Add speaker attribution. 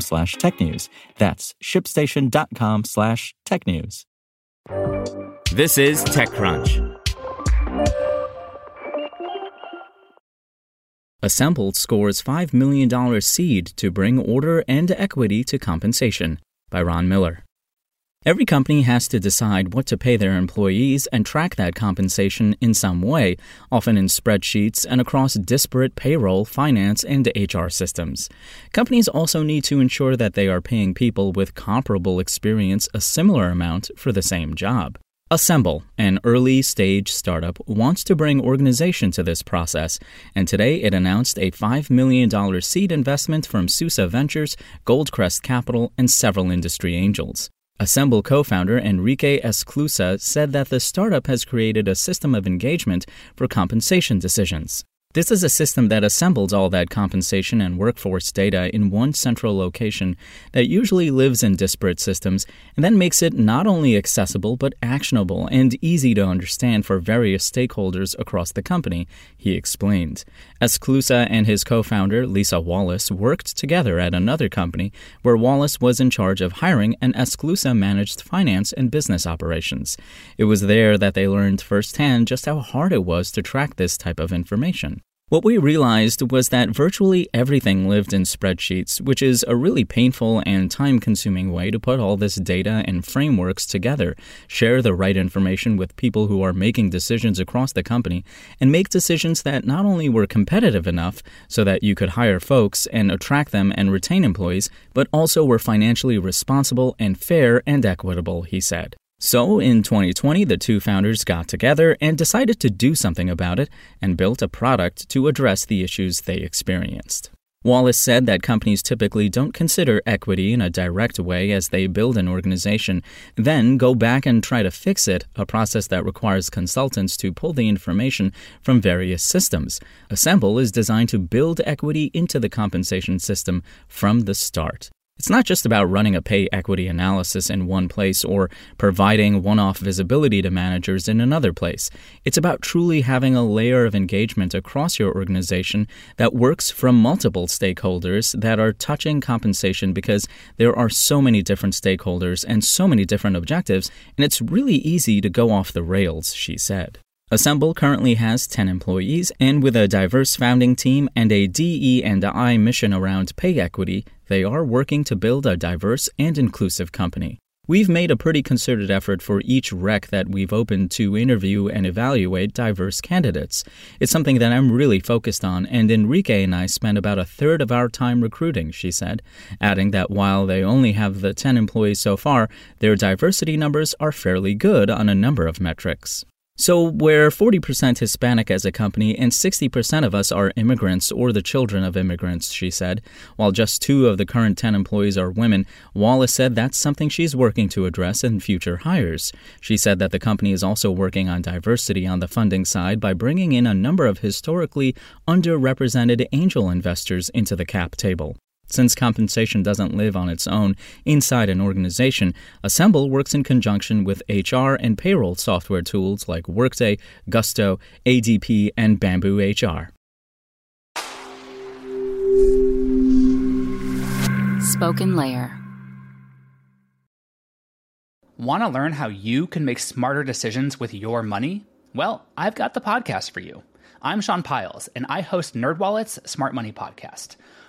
Speaker 1: slash technews. That's shipstation.com slash technews.
Speaker 2: This is TechCrunch.
Speaker 3: Assemble scores $5 million seed to bring order and equity to compensation by Ron Miller. Every company has to decide what to pay their employees and track that compensation in some way, often in spreadsheets and across disparate payroll, finance, and HR systems. Companies also need to ensure that they are paying people with comparable experience a similar amount for the same job. Assemble, an early stage startup, wants to bring organization to this process, and today it announced a $5 million seed investment from Susa Ventures, Goldcrest Capital, and several industry angels. Assemble co founder Enrique Esclusa said that the startup has created a system of engagement for compensation decisions. This is a system that assembles all that compensation and workforce data in one central location that usually lives in disparate systems and then makes it not only accessible but actionable and easy to understand for various stakeholders across the company, he explained. Esclusa and his co founder, Lisa Wallace, worked together at another company where Wallace was in charge of hiring and Esclusa managed finance and business operations. It was there that they learned firsthand just how hard it was to track this type of information. What we realized was that virtually everything lived in spreadsheets, which is a really painful and time consuming way to put all this data and frameworks together, share the right information with people who are making decisions across the company, and make decisions that not only were competitive enough so that you could hire folks and attract them and retain employees, but also were financially responsible and fair and equitable, he said. So, in 2020, the two founders got together and decided to do something about it and built a product to address the issues they experienced. Wallace said that companies typically don't consider equity in a direct way as they build an organization, then go back and try to fix it, a process that requires consultants to pull the information from various systems. Assemble is designed to build equity into the compensation system from the start. It's not just about running a pay equity analysis in one place or providing one off visibility to managers in another place. It's about truly having a layer of engagement across your organization that works from multiple stakeholders that are touching compensation because there are so many different stakeholders and so many different objectives, and it's really easy to go off the rails, she said. Assemble currently has 10 employees, and with a diverse founding team and a DE and I mission around pay equity, they are working to build a diverse and inclusive company. We've made a pretty concerted effort for each rec that we've opened to interview and evaluate diverse candidates. It's something that I'm really focused on, and Enrique and I spend about a third of our time recruiting, she said, adding that while they only have the 10 employees so far, their diversity numbers are fairly good on a number of metrics. So, we're 40% Hispanic as a company, and 60% of us are immigrants or the children of immigrants, she said. While just two of the current 10 employees are women, Wallace said that's something she's working to address in future hires. She said that the company is also working on diversity on the funding side by bringing in a number of historically underrepresented angel investors into the cap table. Since compensation doesn't live on its own inside an organization, Assemble works in conjunction with HR and payroll software tools like Workday, Gusto, ADP, and Bamboo HR.
Speaker 4: Spoken Layer.
Speaker 5: Want to learn how you can make smarter decisions with your money? Well, I've got the podcast for you. I'm Sean Pyles, and I host NerdWallet's Smart Money Podcast